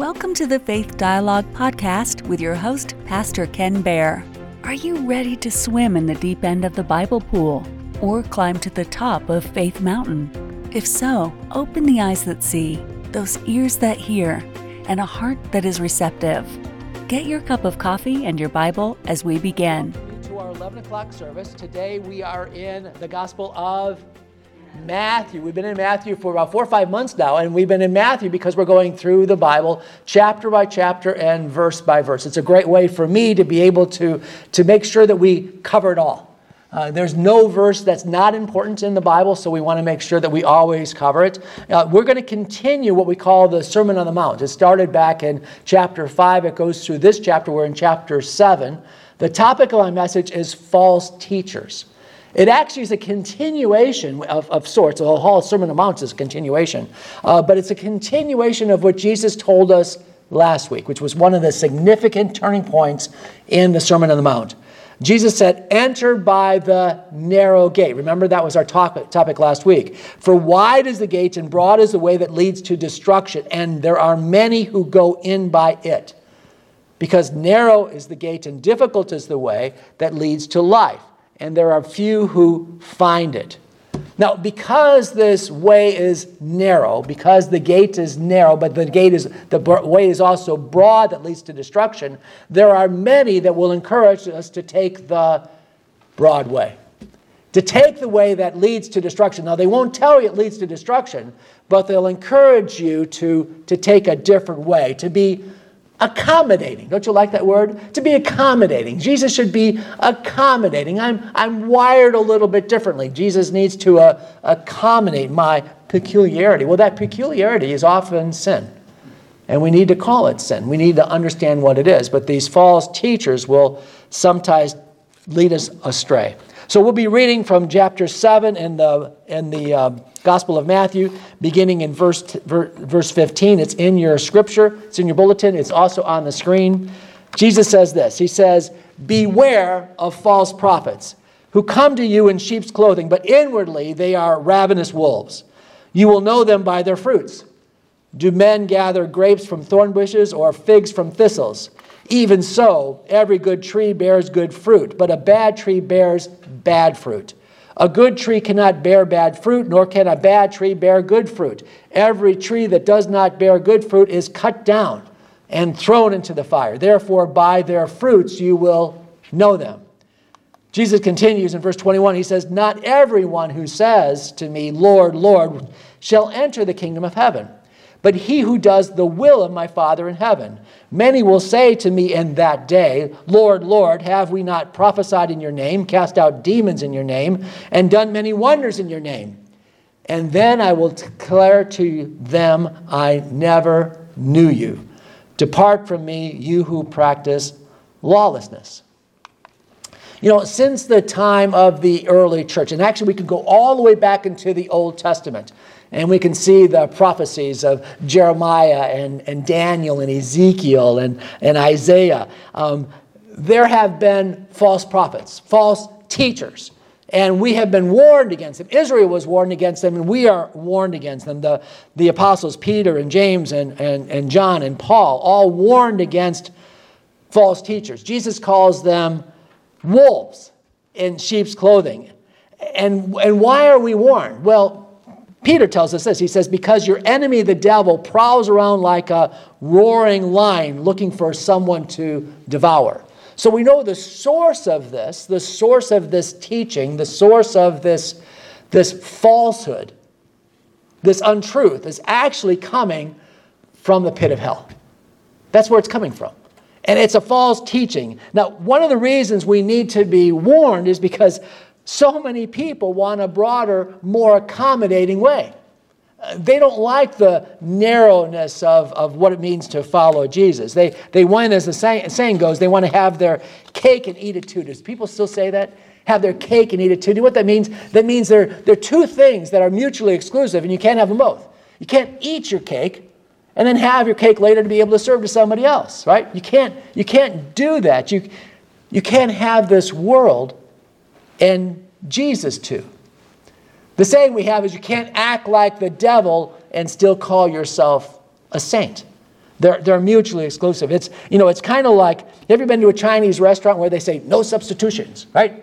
Welcome to the Faith Dialogue podcast with your host, Pastor Ken Baer. Are you ready to swim in the deep end of the Bible pool or climb to the top of Faith Mountain? If so, open the eyes that see, those ears that hear, and a heart that is receptive. Get your cup of coffee and your Bible as we begin. To our 11 o'clock service. Today we are in the Gospel of Matthew. We've been in Matthew for about four or five months now, and we've been in Matthew because we're going through the Bible chapter by chapter and verse by verse. It's a great way for me to be able to, to make sure that we cover it all. Uh, there's no verse that's not important in the Bible, so we want to make sure that we always cover it. Uh, we're going to continue what we call the Sermon on the Mount. It started back in chapter 5, it goes through this chapter. We're in chapter 7. The topic of my message is false teachers. It actually is a continuation of, of sorts. The whole Sermon on the Mount is a continuation. Uh, but it's a continuation of what Jesus told us last week, which was one of the significant turning points in the Sermon on the Mount. Jesus said, Enter by the narrow gate. Remember, that was our topic, topic last week. For wide is the gate and broad is the way that leads to destruction, and there are many who go in by it. Because narrow is the gate and difficult is the way that leads to life and there are few who find it. Now, because this way is narrow, because the gate is narrow, but the gate is the way is also broad that leads to destruction, there are many that will encourage us to take the broad way. To take the way that leads to destruction. Now, they won't tell you it leads to destruction, but they'll encourage you to, to take a different way, to be accommodating. Don't you like that word? To be accommodating. Jesus should be accommodating. I'm, I'm wired a little bit differently. Jesus needs to uh, accommodate my peculiarity. Well, that peculiarity is often sin. And we need to call it sin. We need to understand what it is. But these false teachers will sometimes lead us astray. So we'll be reading from chapter 7 in the, in the uh, Gospel of Matthew, beginning in verse, verse 15. It's in your scripture, it's in your bulletin, it's also on the screen. Jesus says this He says, Beware of false prophets who come to you in sheep's clothing, but inwardly they are ravenous wolves. You will know them by their fruits. Do men gather grapes from thorn bushes or figs from thistles? Even so, every good tree bears good fruit, but a bad tree bears bad fruit. A good tree cannot bear bad fruit, nor can a bad tree bear good fruit. Every tree that does not bear good fruit is cut down and thrown into the fire. Therefore, by their fruits you will know them. Jesus continues in verse 21. He says, Not everyone who says to me, Lord, Lord, shall enter the kingdom of heaven but he who does the will of my Father in heaven. Many will say to me in that day, Lord, Lord, have we not prophesied in your name, cast out demons in your name, and done many wonders in your name? And then I will declare to them, I never knew you. Depart from me, you who practice lawlessness. You know, since the time of the early church, and actually we can go all the way back into the Old Testament. And we can see the prophecies of Jeremiah and, and Daniel and Ezekiel and, and Isaiah. Um, there have been false prophets, false teachers, and we have been warned against them. Israel was warned against them, and we are warned against them. The, the apostles Peter and James and, and, and John and Paul all warned against false teachers. Jesus calls them wolves in sheep's clothing. And, and why are we warned? Well, Peter tells us this. He says, Because your enemy, the devil, prowls around like a roaring lion looking for someone to devour. So we know the source of this, the source of this teaching, the source of this, this falsehood, this untruth is actually coming from the pit of hell. That's where it's coming from. And it's a false teaching. Now, one of the reasons we need to be warned is because so many people want a broader, more accommodating way. Uh, they don't like the narrowness of, of what it means to follow Jesus. They, they want, as the saying, goes, they want to have their cake and eat it too. Does people still say that? Have their cake and eat it too. Do what that means? That means there, there are two things that are mutually exclusive, and you can't have them both. You can't eat your cake and then have your cake later to be able to serve to somebody else, right? You can't, you can't do that. You, you can't have this world and Jesus too. The saying we have is you can't act like the devil and still call yourself a saint. They're, they're mutually exclusive. It's, you know, it's kind of like, have you been to a Chinese restaurant where they say no substitutions, right?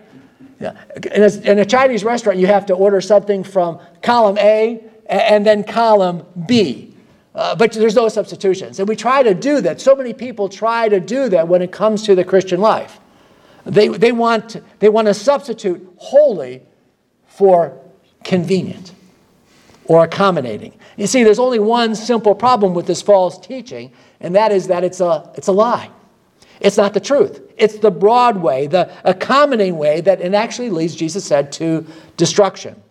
Yeah. In, a, in a Chinese restaurant, you have to order something from column A and then column B. Uh, but there's no substitutions. And we try to do that. So many people try to do that when it comes to the Christian life. They, they, want, they want to substitute holy for convenient or accommodating. You see, there's only one simple problem with this false teaching, and that is that it's a, it's a lie. It's not the truth. It's the broad way, the accommodating way that it actually leads, Jesus said, to destruction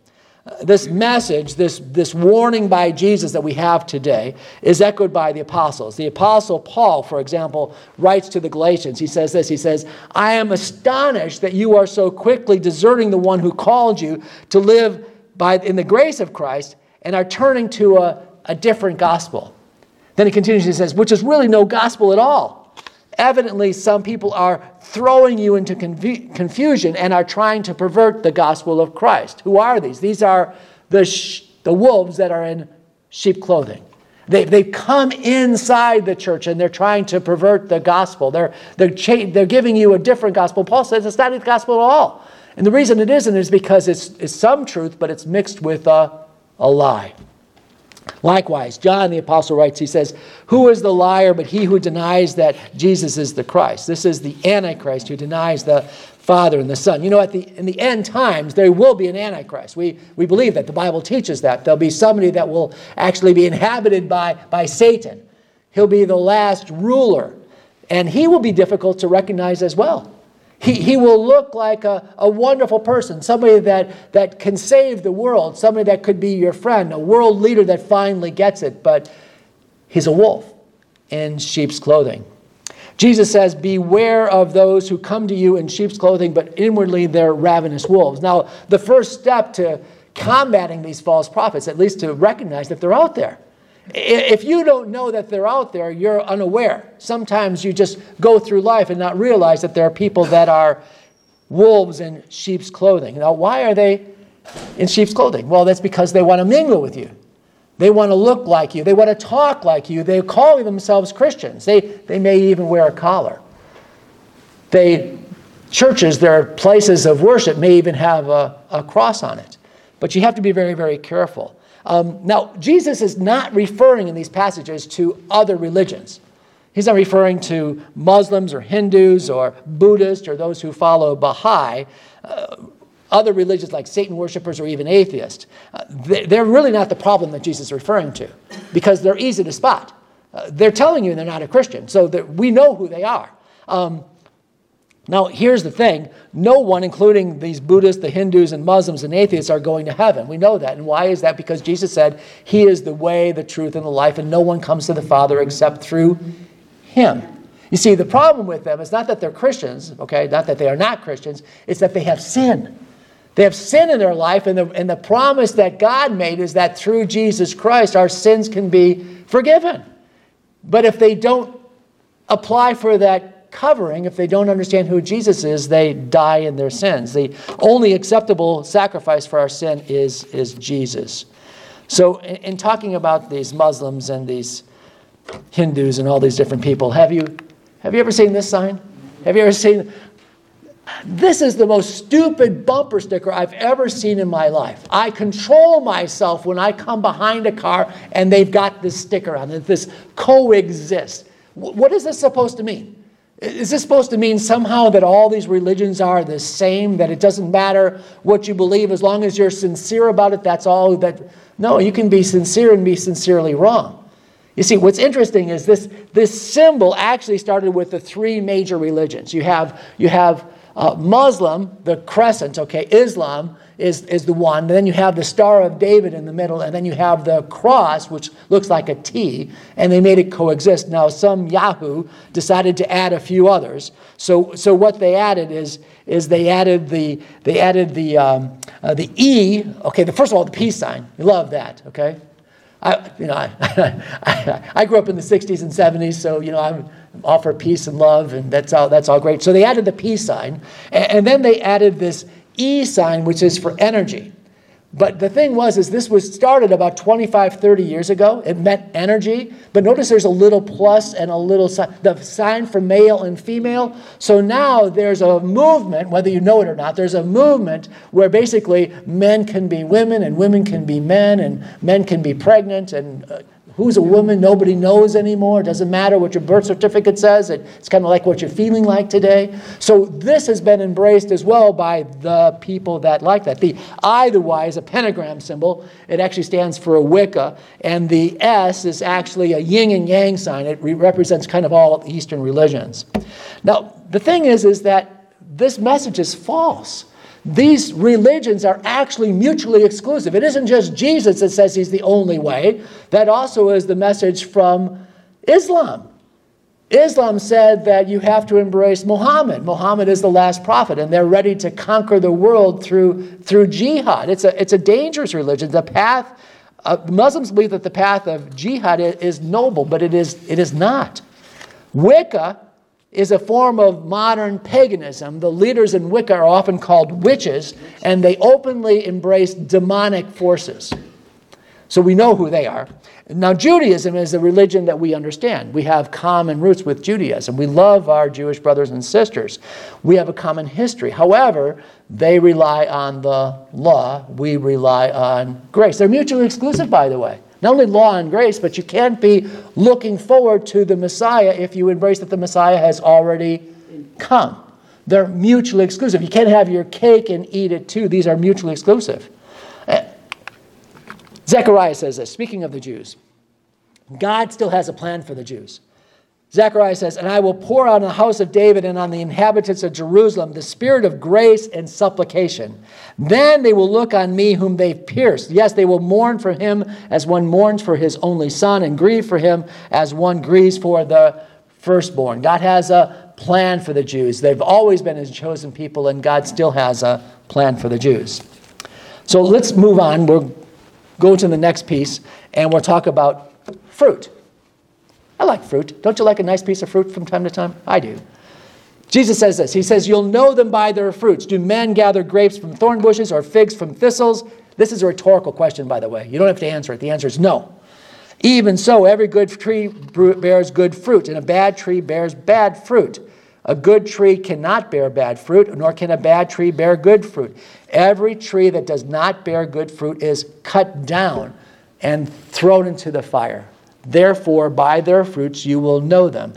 this message, this, this warning by Jesus that we have today, is echoed by the apostles. The apostle Paul, for example, writes to the Galatians. He says this He says, I am astonished that you are so quickly deserting the one who called you to live by, in the grace of Christ and are turning to a, a different gospel. Then he continues, he says, which is really no gospel at all. Evidently, some people are throwing you into confusion and are trying to pervert the gospel of Christ. Who are these? These are the, sh- the wolves that are in sheep clothing. They, they've come inside the church and they're trying to pervert the gospel. They're, they're, cha- they're giving you a different gospel. Paul says it's not the gospel at all. And the reason it isn't is because it's, it's some truth, but it's mixed with a, a lie. Likewise, John the Apostle writes, he says, Who is the liar but he who denies that Jesus is the Christ? This is the Antichrist who denies the Father and the Son. You know, at the, in the end times, there will be an Antichrist. We, we believe that. The Bible teaches that. There'll be somebody that will actually be inhabited by, by Satan. He'll be the last ruler. And he will be difficult to recognize as well. He, he will look like a, a wonderful person, somebody that, that can save the world, somebody that could be your friend, a world leader that finally gets it, but he's a wolf in sheep's clothing. Jesus says, Beware of those who come to you in sheep's clothing, but inwardly they're ravenous wolves. Now, the first step to combating these false prophets, at least to recognize that they're out there. If you don't know that they're out there, you're unaware. Sometimes you just go through life and not realize that there are people that are wolves in sheep's clothing. Now, why are they in sheep's clothing? Well, that's because they want to mingle with you. They want to look like you. They want to talk like you. They call themselves Christians. They, they may even wear a collar. They, churches, their places of worship may even have a, a cross on it. But you have to be very, very careful. Um, now, Jesus is not referring in these passages to other religions. He's not referring to Muslims or Hindus or Buddhists or those who follow Baha'i, uh, other religions like Satan worshippers or even atheists. Uh, they're really not the problem that Jesus is referring to because they're easy to spot. Uh, they're telling you they're not a Christian, so that we know who they are. Um, now, here's the thing no one, including these Buddhists, the Hindus, and Muslims and atheists, are going to heaven. We know that. And why is that? Because Jesus said, He is the way, the truth, and the life, and no one comes to the Father except through Him. You see, the problem with them is not that they're Christians, okay, not that they are not Christians, it's that they have sin. They have sin in their life, and the, and the promise that God made is that through Jesus Christ, our sins can be forgiven. But if they don't apply for that covering, if they don't understand who Jesus is, they die in their sins. The only acceptable sacrifice for our sin is, is Jesus. So, in, in talking about these Muslims and these Hindus and all these different people, have you, have you ever seen this sign? Have you ever seen? This is the most stupid bumper sticker I've ever seen in my life. I control myself when I come behind a car and they've got this sticker on it, this coexist. What is this supposed to mean? Is this supposed to mean somehow that all these religions are the same, that it doesn't matter what you believe as long as you're sincere about it, that's all that. No, you can be sincere and be sincerely wrong. You see, what's interesting is this, this symbol actually started with the three major religions. You have, you have uh, Muslim, the crescent, okay, Islam, is, is the one. Then you have the Star of David in the middle, and then you have the cross, which looks like a T, and they made it coexist. Now, some Yahoo decided to add a few others. So, so what they added is, is they added the, they added the, um, uh, the E, okay, the, first of all, the peace sign. You love that, okay? I, you know, I, I, I, grew up in the 60s and 70s, so, you know, I'm all for peace and love, and that's all, that's all great. So they added the peace sign, and, and then they added this E sign, which is for energy. But the thing was, is this was started about 25, 30 years ago. It meant energy. But notice there's a little plus and a little sign, the sign for male and female. So now there's a movement, whether you know it or not, there's a movement where basically men can be women and women can be men and men can be pregnant and uh, Who's a woman? Nobody knows anymore. It doesn't matter what your birth certificate says. It's kind of like what you're feeling like today. So this has been embraced as well by the people that like that. The I, the Y, is a pentagram symbol. It actually stands for a Wicca. And the S is actually a yin and yang sign. It re- represents kind of all Eastern religions. Now, the thing is, is that this message is false these religions are actually mutually exclusive. It isn't just Jesus that says he's the only way, that also is the message from Islam. Islam said that you have to embrace Muhammad. Muhammad is the last prophet, and they're ready to conquer the world through, through jihad. It's a, it's a dangerous religion. The path, uh, Muslims believe that the path of jihad is, is noble, but it is, it is not. Wicca is a form of modern paganism. The leaders in Wicca are often called witches, and they openly embrace demonic forces. So we know who they are. Now, Judaism is a religion that we understand. We have common roots with Judaism. We love our Jewish brothers and sisters. We have a common history. However, they rely on the law, we rely on grace. They're mutually exclusive, by the way. Not only law and grace, but you can't be looking forward to the Messiah if you embrace that the Messiah has already come. They're mutually exclusive. You can't have your cake and eat it too. These are mutually exclusive. Eh, Zechariah says this, speaking of the Jews. God still has a plan for the Jews. Zechariah says, And I will pour out on the house of David and on the inhabitants of Jerusalem the spirit of grace and supplication. Then they will look on me whom they've pierced. Yes, they will mourn for him as one mourns for his only son, and grieve for him as one grieves for the firstborn. God has a plan for the Jews. They've always been his chosen people, and God still has a plan for the Jews. So let's move on. We'll go to the next piece, and we'll talk about fruit. I like fruit. Don't you like a nice piece of fruit from time to time? I do. Jesus says this He says, You'll know them by their fruits. Do men gather grapes from thorn bushes or figs from thistles? This is a rhetorical question, by the way. You don't have to answer it. The answer is no. Even so, every good tree bears good fruit, and a bad tree bears bad fruit. A good tree cannot bear bad fruit, nor can a bad tree bear good fruit. Every tree that does not bear good fruit is cut down and thrown into the fire. Therefore, by their fruits you will know them.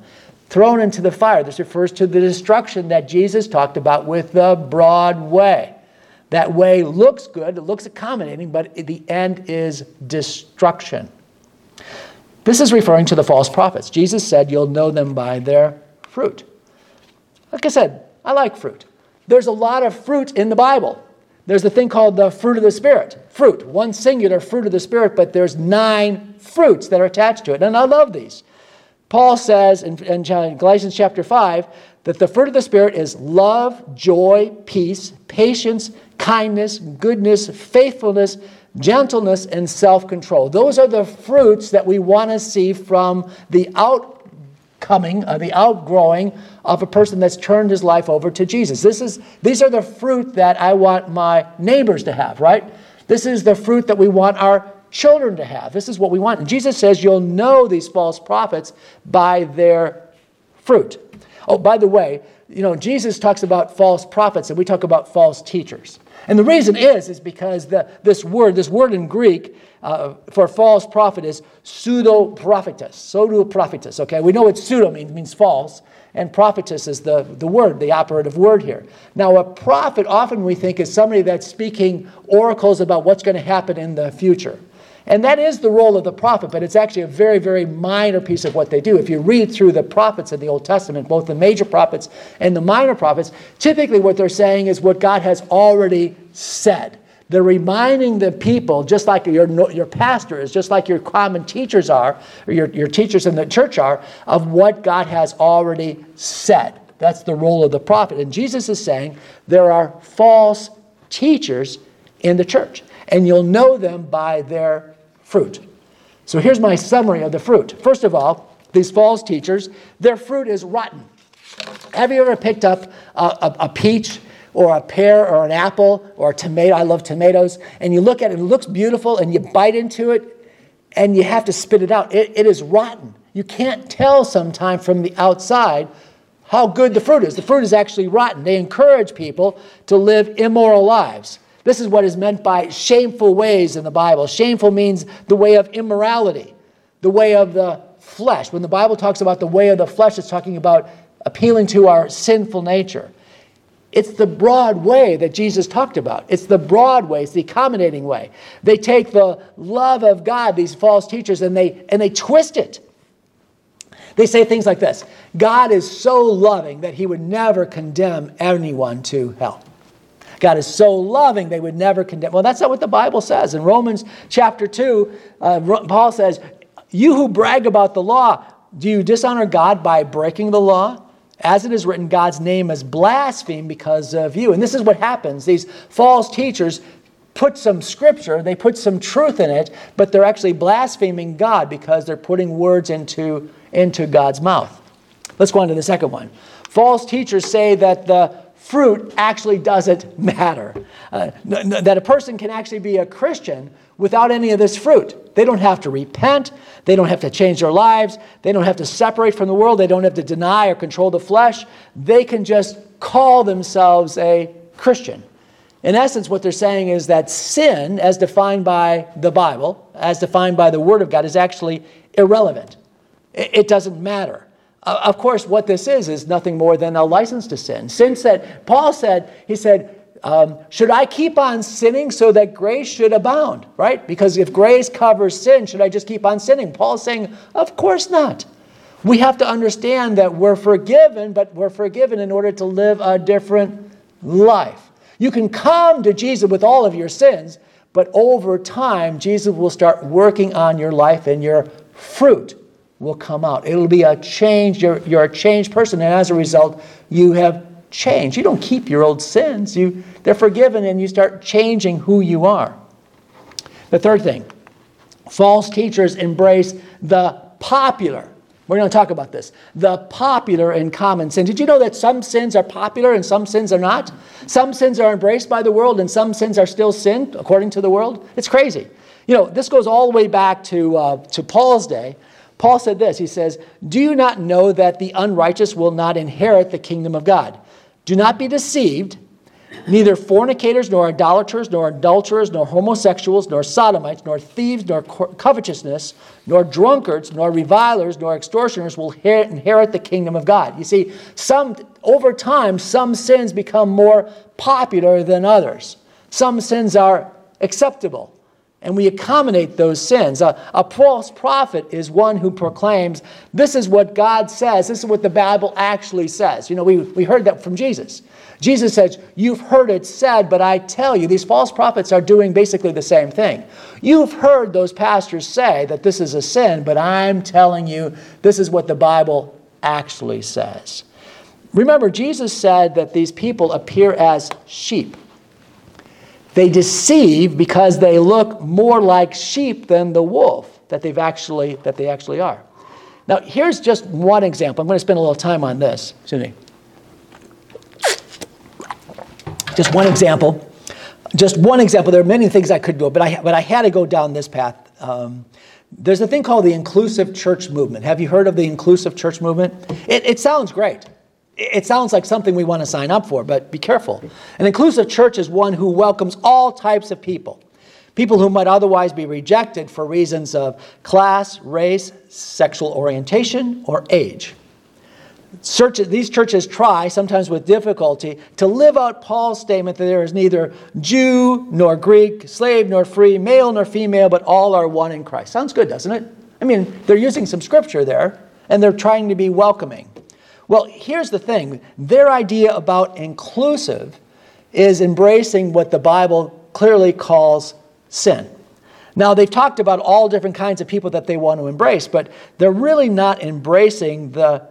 Thrown into the fire. This refers to the destruction that Jesus talked about with the broad way. That way looks good, it looks accommodating, but the end is destruction. This is referring to the false prophets. Jesus said, You'll know them by their fruit. Like I said, I like fruit. There's a lot of fruit in the Bible. There's a thing called the fruit of the Spirit. Fruit, one singular fruit of the Spirit, but there's nine fruits that are attached to it. And I love these. Paul says in, in Galatians chapter 5 that the fruit of the Spirit is love, joy, peace, patience, kindness, goodness, faithfulness, gentleness, and self control. Those are the fruits that we want to see from the outcoming, uh, the outgrowing of a person that's turned his life over to Jesus. This is, these are the fruit that I want my neighbors to have, right? This is the fruit that we want our children to have. This is what we want. And Jesus says you'll know these false prophets by their fruit. Oh, by the way, you know, Jesus talks about false prophets and we talk about false teachers. And the reason is, is because the, this word, this word in Greek uh, for false prophet is pseudo prophetess, pseudo prophetess. Okay, we know what pseudo means, means false and prophetess is the, the word, the operative word here. Now, a prophet often we think is somebody that's speaking oracles about what's going to happen in the future. And that is the role of the prophet, but it's actually a very, very minor piece of what they do. If you read through the prophets in the Old Testament, both the major prophets and the minor prophets, typically what they're saying is what God has already said. They're reminding the people, just like your, your pastor is, just like your common teachers are, or your, your teachers in the church are, of what God has already said. That's the role of the prophet. And Jesus is saying there are false teachers in the church, and you'll know them by their fruit. So here's my summary of the fruit. First of all, these false teachers, their fruit is rotten. Have you ever picked up a, a, a peach or a pear or an apple or a tomato. I love tomatoes. And you look at it, it looks beautiful, and you bite into it, and you have to spit it out. It, it is rotten. You can't tell sometimes from the outside how good the fruit is. The fruit is actually rotten. They encourage people to live immoral lives. This is what is meant by shameful ways in the Bible. Shameful means the way of immorality, the way of the flesh. When the Bible talks about the way of the flesh, it's talking about appealing to our sinful nature. It's the broad way that Jesus talked about. It's the broad way, it's the accommodating way. They take the love of God, these false teachers, and they, and they twist it. They say things like this God is so loving that he would never condemn anyone to hell. God is so loving they would never condemn. Well, that's not what the Bible says. In Romans chapter 2, uh, Paul says, You who brag about the law, do you dishonor God by breaking the law? As it is written, God's name is blasphemed because of you. And this is what happens. These false teachers put some scripture, they put some truth in it, but they're actually blaspheming God because they're putting words into, into God's mouth. Let's go on to the second one. False teachers say that the fruit actually doesn't matter. Uh, that a person can actually be a Christian without any of this fruit. They don't have to repent. They don't have to change their lives. They don't have to separate from the world. They don't have to deny or control the flesh. They can just call themselves a Christian. In essence, what they're saying is that sin, as defined by the Bible, as defined by the Word of God, is actually irrelevant. It doesn't matter. Of course, what this is is nothing more than a license to sin. Sin said, Paul said, he said, um, should I keep on sinning so that grace should abound? Right? Because if grace covers sin, should I just keep on sinning? Paul's saying, of course not. We have to understand that we're forgiven, but we're forgiven in order to live a different life. You can come to Jesus with all of your sins, but over time, Jesus will start working on your life and your fruit will come out. It'll be a change. You're, you're a changed person, and as a result, you have changed. You don't keep your old sins. You, they're forgiven, and you start changing who you are. The third thing false teachers embrace the popular. We're going to talk about this. The popular and common sin. Did you know that some sins are popular and some sins are not? Some sins are embraced by the world and some sins are still sin according to the world? It's crazy. You know, this goes all the way back to, uh, to Paul's day Paul said this He says, Do you not know that the unrighteous will not inherit the kingdom of God? Do not be deceived. Neither fornicators, nor idolaters, nor adulterers, nor homosexuals, nor sodomites, nor thieves, nor covetousness, nor drunkards, nor revilers, nor extortioners will inherit the kingdom of God. You see, some over time, some sins become more popular than others. Some sins are acceptable and we accommodate those sins. A, a, false prophet is one who proclaims, This is what God says, this is what the Bible actually says. You know, we, we heard that from Jesus. Jesus says, You've heard it said, but I tell you, these false prophets are doing basically the same thing. You've heard those pastors say that this is a sin, but I'm telling you, this is what the Bible actually says. Remember, Jesus said that these people appear as sheep. They deceive because they look more like sheep than the wolf that they've actually that they actually are. Now, here's just one example. I'm going to spend a little time on this. Excuse me. Just one example. Just one example. There are many things I could do, but I, but I had to go down this path. Um, there's a thing called the inclusive church movement. Have you heard of the inclusive church movement? It, it sounds great it sounds like something we want to sign up for, but be careful. An inclusive church is one who welcomes all types of people. People who might otherwise be rejected for reasons of class, race, sexual orientation, or age. these churches try, sometimes with difficulty, to live out Paul's statement that there is neither Jew nor Greek, slave nor free, male nor female, but all are one in Christ. Sounds good, doesn't it? I mean, they're using some scripture there, and they're trying to be welcoming. Well, here's the thing their idea about inclusive is embracing what the Bible clearly calls sin. Now, they've talked about all different kinds of people that they want to embrace, but they're really not embracing the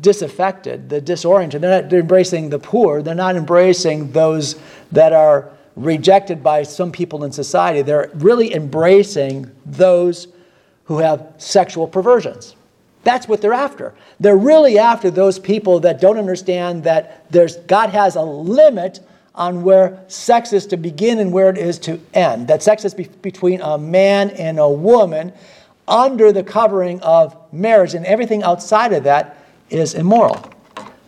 disaffected, the disoriented. They're not embracing the poor. They're not embracing those that are rejected by some people in society. They're really embracing those who have sexual perversions. That's what they're after. They're really after those people that don't understand that there's, God has a limit on where sex is to begin and where it is to end. That sex is be- between a man and a woman under the covering of marriage, and everything outside of that is immoral.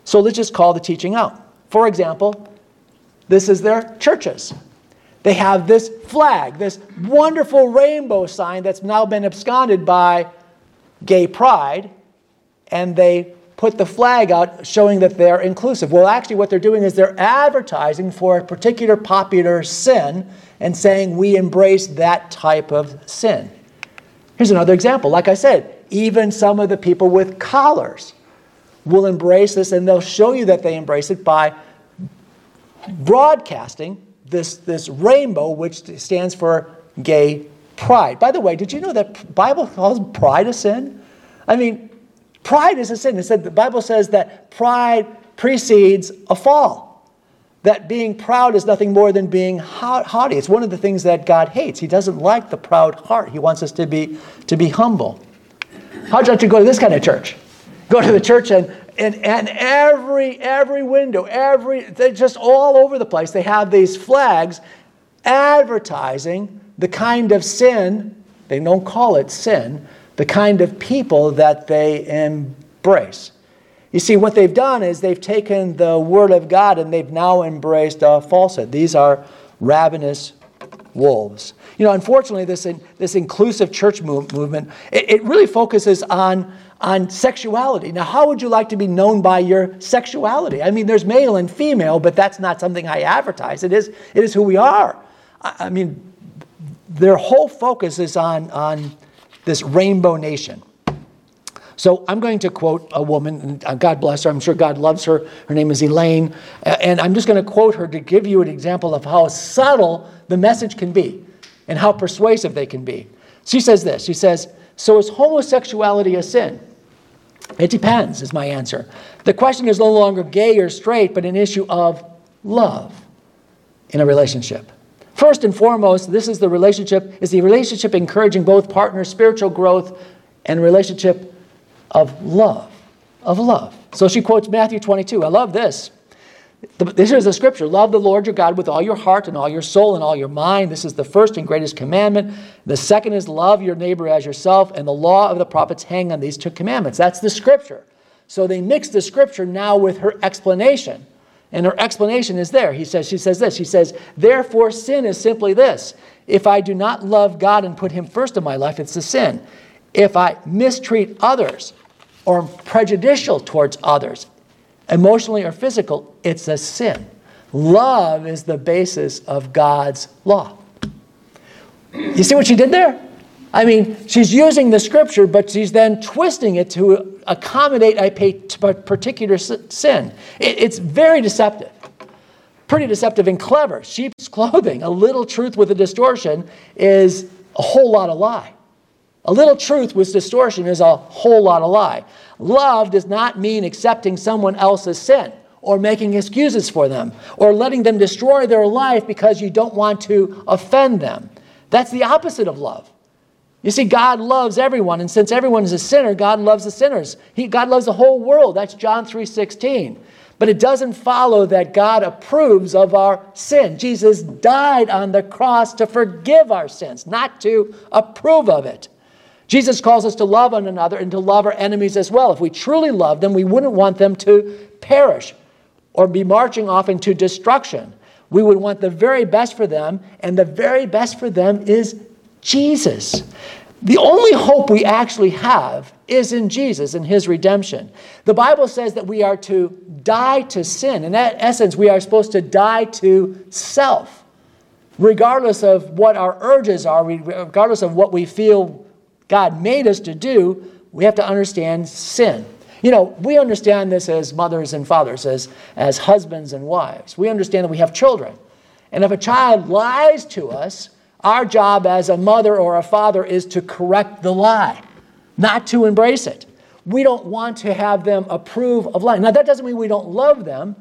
So let's just call the teaching out. For example, this is their churches. They have this flag, this wonderful rainbow sign that's now been absconded by gay pride, and they put the flag out showing that they're inclusive. Well, actually, what they're doing is they're advertising for a particular popular sin and saying we embrace that type of sin. Here's another example. Like I said, even some of the people with collars will embrace this and they'll show you that they embrace it by broadcasting this, this rainbow, which stands for gay pride. By the way, did you know that Bible calls pride a sin? I mean, Pride is a sin. It said the Bible says that pride precedes a fall. That being proud is nothing more than being haughty. It's one of the things that God hates. He doesn't like the proud heart. He wants us to be to be humble. How'd you like to go to this kind of church? Go to the church and and, and every every window, every they just all over the place. They have these flags advertising the kind of sin, they don't call it sin, the kind of people that they embrace. You see, what they've done is they've taken the Word of God and they've now embraced a falsehood. These are ravenous wolves. You know, unfortunately, this, this inclusive church move, movement, it, it really focuses on, on sexuality. Now, how would you like to be known by your sexuality? I mean, there's male and female, but that's not something I advertise. It is, it is who we are. I, I mean, their whole focus is on, on this rainbow nation. So I'm going to quote a woman, and uh, God bless her. I'm sure God loves her. Her name is Elaine. And I'm just going to quote her to give you an example of how subtle the message can be and how persuasive they can be. She says this She says, So is homosexuality a sin? It depends, is my answer. The question is no longer gay or straight, but an issue of love in a relationship. First and foremost, this is the relationship, is the relationship encouraging both partners' spiritual growth and relationship of love. Of love. So she quotes Matthew 22. I love this. This is the scripture. Love the Lord your God with all your heart and all your soul and all your mind. This is the first and greatest commandment. The second is love your neighbor as yourself. And the law of the prophets hang on these two commandments. That's the scripture. So they mix the scripture now with her explanation. And her explanation is there. He says, she says this. She says, Therefore, sin is simply this. If I do not love God and put Him first in my life, it's a sin. If I mistreat others or am prejudicial towards others, emotionally or physical, it's a sin. Love is the basis of God's law. You see what she did there? I mean, she's using the scripture, but she's then twisting it to accommodate a particular sin. It's very deceptive. Pretty deceptive and clever. Sheep's clothing, a little truth with a distortion, is a whole lot of lie. A little truth with distortion is a whole lot of lie. Love does not mean accepting someone else's sin or making excuses for them or letting them destroy their life because you don't want to offend them. That's the opposite of love. You see, God loves everyone, and since everyone is a sinner, God loves the sinners. He, God loves the whole world. That's John 3:16. But it doesn't follow that God approves of our sin. Jesus died on the cross to forgive our sins, not to approve of it. Jesus calls us to love one another and to love our enemies as well. If we truly love them, we wouldn't want them to perish or be marching off into destruction. We would want the very best for them, and the very best for them is Jesus. The only hope we actually have is in Jesus and his redemption. The Bible says that we are to die to sin. In that essence, we are supposed to die to self. Regardless of what our urges are, regardless of what we feel God made us to do, we have to understand sin. You know, we understand this as mothers and fathers, as, as husbands and wives. We understand that we have children. And if a child lies to us, our job as a mother or a father is to correct the lie, not to embrace it. We don't want to have them approve of lying. Now, that doesn't mean we don't love them,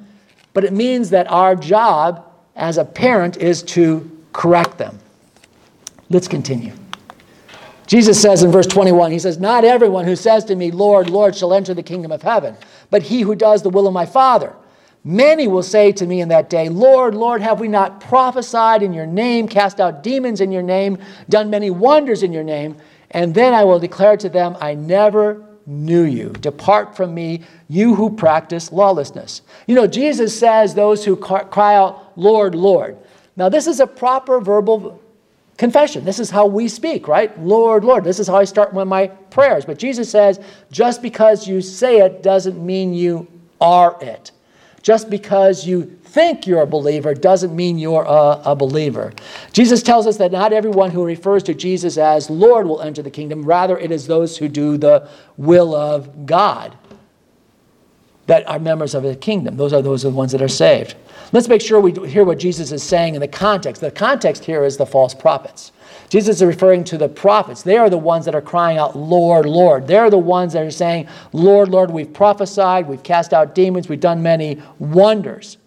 but it means that our job as a parent is to correct them. Let's continue. Jesus says in verse 21, He says, Not everyone who says to me, Lord, Lord, shall enter the kingdom of heaven, but he who does the will of my Father Many will say to me in that day, Lord, Lord, have we not prophesied in your name, cast out demons in your name, done many wonders in your name? And then I will declare to them, I never knew you. Depart from me, you who practice lawlessness. You know, Jesus says, Those who cry out, Lord, Lord. Now, this is a proper verbal confession. This is how we speak, right? Lord, Lord. This is how I start with my prayers. But Jesus says, just because you say it doesn't mean you are it. Just because you think you're a believer doesn't mean you're a, a, believer. Jesus tells us that not everyone who refers to Jesus as Lord will enter the kingdom. Rather, it is those who do the will of God that are members of the kingdom. Those are those are the ones that are saved. Let's make sure we hear what Jesus is saying in the context. The context here is the false prophets. Jesus is referring to the prophets. They are the ones that are crying out, Lord, Lord. They're the ones that are saying, Lord, Lord, we've prophesied, we've cast out demons, we've done many wonders.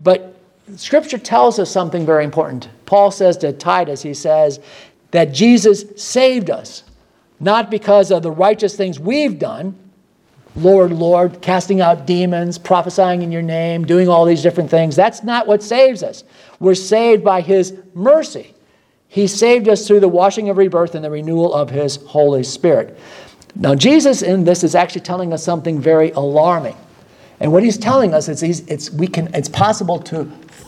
But Scripture tells us something very important. Paul says to Titus, he says that Jesus saved us, not because of the righteous things we've done, Lord, Lord, casting out demons, prophesying in your name, doing all these different things. That's not what saves us. We're saved by His mercy. He saved us through the washing of rebirth and the renewal of His Holy Spirit. Now, Jesus in this is actually telling us something very alarming. And what he's telling us is it's, we can, it's possible to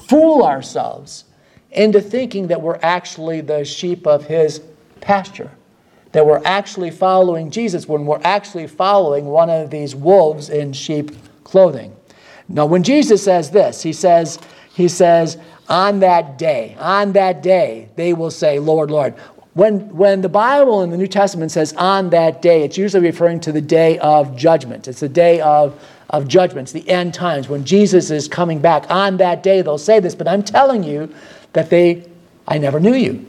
fool ourselves into thinking that we're actually the sheep of his pasture, that we're actually following Jesus when we're actually following one of these wolves in sheep clothing. Now, when Jesus says this, he says, he says, on that day, on that day, they will say, Lord, Lord. When, when the Bible in the New Testament says on that day, it's usually referring to the day of judgment. It's the day of, of judgments, the end times, when Jesus is coming back. On that day, they'll say this, but I'm telling you that they, I never knew you.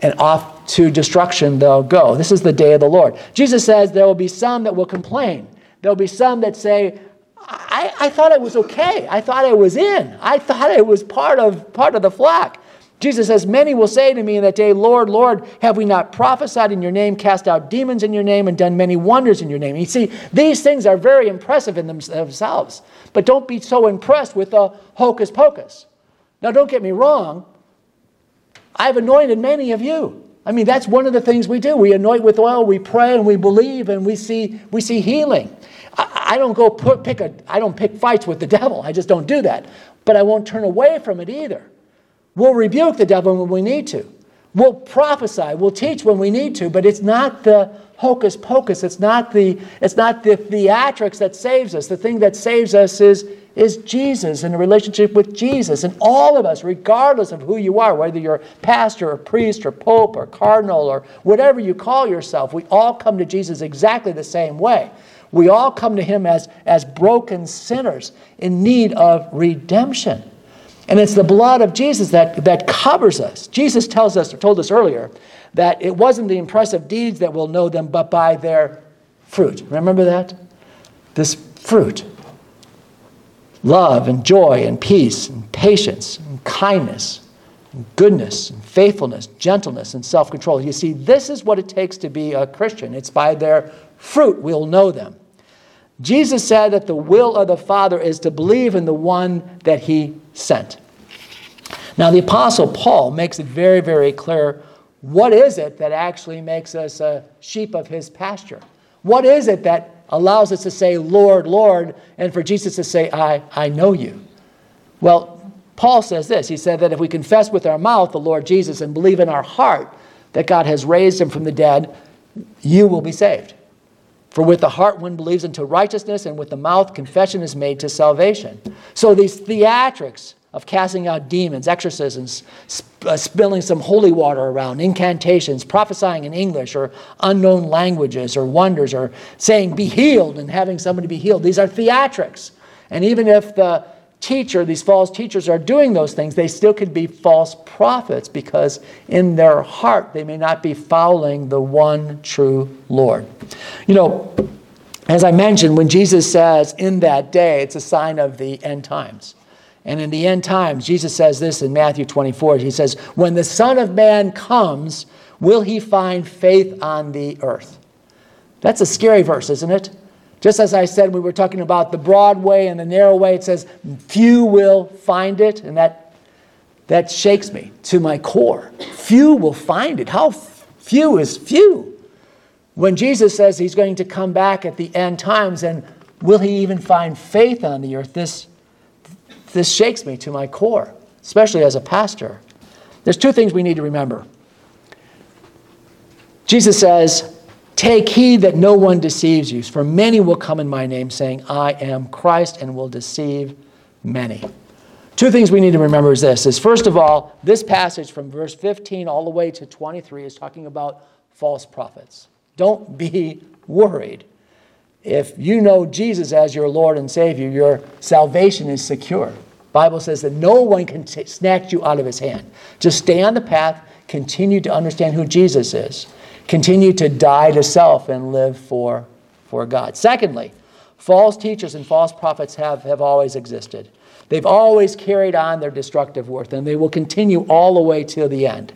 And off to destruction they'll go. This is the day of the Lord. Jesus says there will be some that will complain. There'll be some that say, I, I thought it was okay. I thought I was in. I thought I was part of, part of the flock. Jesus says, Many will say to me in that day, Lord, Lord, have we not prophesied in your name, cast out demons in your name, and done many wonders in your name? You see, these things are very impressive in themselves, but don't be so impressed with the hocus pocus. Now, don't get me wrong, I've anointed many of you. I mean, that's one of the things we do. We anoint with oil, we pray, and we believe, and we see, we see healing. I, don't go put, pick a, I don't pick fights with the devil. I just don't do that. But I won't turn away from it either. We'll rebuke the devil when we need to. We'll prophesy, we'll teach when we need to, but it's not the hocus pocus. It's not the, it's not the theatrics that saves us. The thing that saves us is, is Jesus and a relationship with Jesus. And all of us, regardless of who you are, whether you're pastor or priest or pope or cardinal or whatever you call yourself, we all come to Jesus exactly the same way. We all come to him as, as broken sinners in need of redemption. And it's the blood of Jesus that, that covers us. Jesus tells us, or told us earlier, that it wasn't the impressive deeds that will know them, but by their fruit. Remember that? This fruit love and joy and peace and patience and kindness and goodness and faithfulness, gentleness and self control. You see, this is what it takes to be a Christian. It's by their fruit we'll know them. Jesus said that the will of the Father is to believe in the one that he sent. Now, the Apostle Paul makes it very, very clear what is it that actually makes us a sheep of his pasture? What is it that allows us to say, Lord, Lord, and for Jesus to say, I, I know you? Well, Paul says this. He said that if we confess with our mouth the Lord Jesus and believe in our heart that God has raised him from the dead, you will be saved. For with the heart one believes unto righteousness, and with the mouth confession is made to salvation. So these theatrics of casting out demons, exorcisms, sp- uh, spilling some holy water around, incantations, prophesying in English or unknown languages or wonders, or saying be healed and having somebody be healed. These are theatrics. And even if the teacher, these false teachers are doing those things, they still could be false prophets because in their heart they may not be following the one true Lord. You know, as I mentioned, when Jesus says in that day, it's a sign of the end times. And in the end times, Jesus says this in Matthew 24. He says, When the Son of Man comes, will he find faith on the earth? That's a scary verse, isn't it? Just as I said, we were talking about the broad way and the narrow way. It says, few will find it. And that, that shakes me to my core. Few will find it. How few is few? When Jesus says he's going to come back at the end times, and will he even find faith on the earth? This, this shakes me to my core, especially as a pastor. There's two things we need to remember. Jesus says, Take heed that no one deceives you, for many will come in my name, saying, I am Christ, and will deceive many. Two things we need to remember is this is first of all, this passage from verse 15 all the way to 23 is talking about false prophets. Don't be worried. If you know Jesus as your Lord and Savior, your salvation is secure. Bible says that no one can t- snatch you out of his hand. Just stay on the path, continue to understand who Jesus is. Continue to die to self and live for, for God. Secondly, false teachers and false prophets have, have always existed. They've always carried on their destructive work, and they will continue all the way till the end.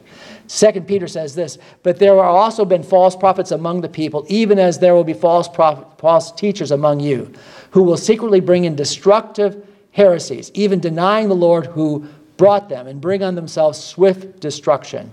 Second Peter says this, but there have also been false prophets among the people, even as there will be false, prophet, false teachers among you, who will secretly bring in destructive heresies, even denying the Lord who brought them, and bring on themselves swift destruction.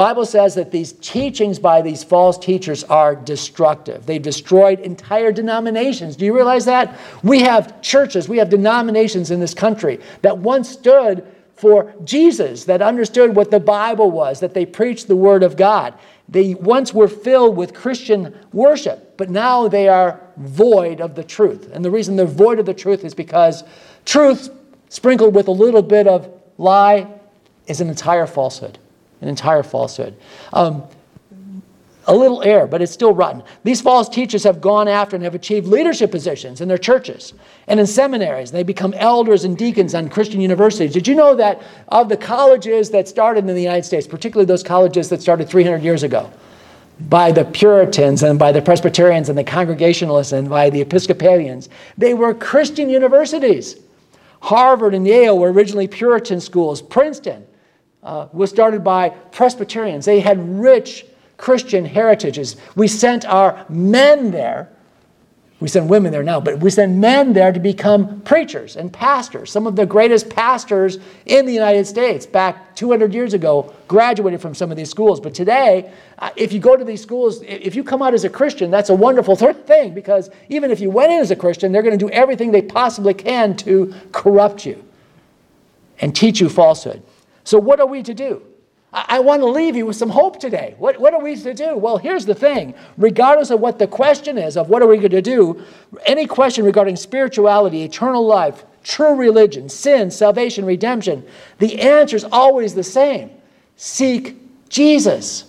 Bible says that these teachings by these false teachers are destructive. They've destroyed entire denominations. Do you realize that? We have churches, we have denominations in this country that once stood for Jesus, that understood what the Bible was, that they preached the Word of God. They once were filled with Christian worship, but now they are void of the truth. And the reason they're void of the truth is because truth sprinkled with a little bit of lie is an entire falsehood an entire falsehood. Um, a little air, but it's still rotten. These false teachers have gone after and have achieved leadership positions in their churches and in seminaries. They become elders and deacons on Christian universities. Did you know that of the colleges that started in the United States, particularly those colleges that started 300 years ago, by the Puritans and by the Presbyterians and the Congregationalists and by the Episcopalians, they were Christian universities. Harvard and Yale were originally Puritan schools. Princeton uh, was started by Presbyterians. They had rich Christian heritages. We sent our men there. We send women there now, but we send men there to become preachers and pastors. Some of the greatest pastors in the United States back 200 years ago graduated from some of these schools. But today, uh, if you go to these schools, if you come out as a Christian, that's a wonderful thing because even if you went in as a Christian, they're going to do everything they possibly can to corrupt you and teach you falsehood. So, what are we to do? I, I want to leave you with some hope today. What, what are we to do? Well, here's the thing regardless of what the question is of what are we going to do, any question regarding spirituality, eternal life, true religion, sin, salvation, redemption, the answer is always the same seek Jesus.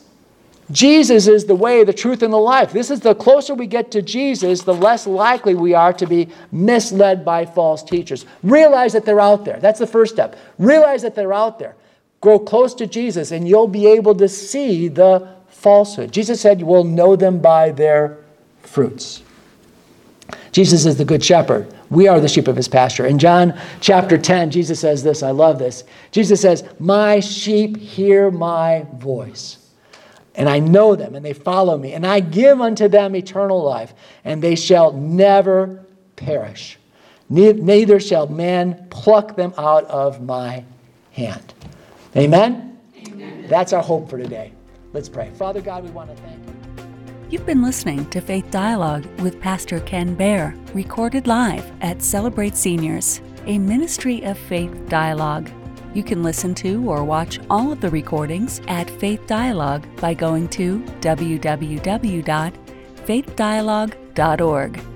Jesus is the way, the truth, and the life. This is the closer we get to Jesus, the less likely we are to be misled by false teachers. Realize that they're out there. That's the first step. Realize that they're out there. Grow close to Jesus, and you'll be able to see the falsehood. Jesus said, You will know them by their fruits. Jesus is the good shepherd. We are the sheep of his pasture. In John chapter 10, Jesus says this. I love this. Jesus says, My sheep hear my voice, and I know them, and they follow me, and I give unto them eternal life, and they shall never perish. Neither shall man pluck them out of my hand. Amen? Amen? That's our hope for today. Let's pray. Father God, we want to thank you. You've been listening to Faith Dialogue with Pastor Ken Baer, recorded live at Celebrate Seniors, a ministry of faith dialogue. You can listen to or watch all of the recordings at Faith Dialogue by going to www.faithdialogue.org.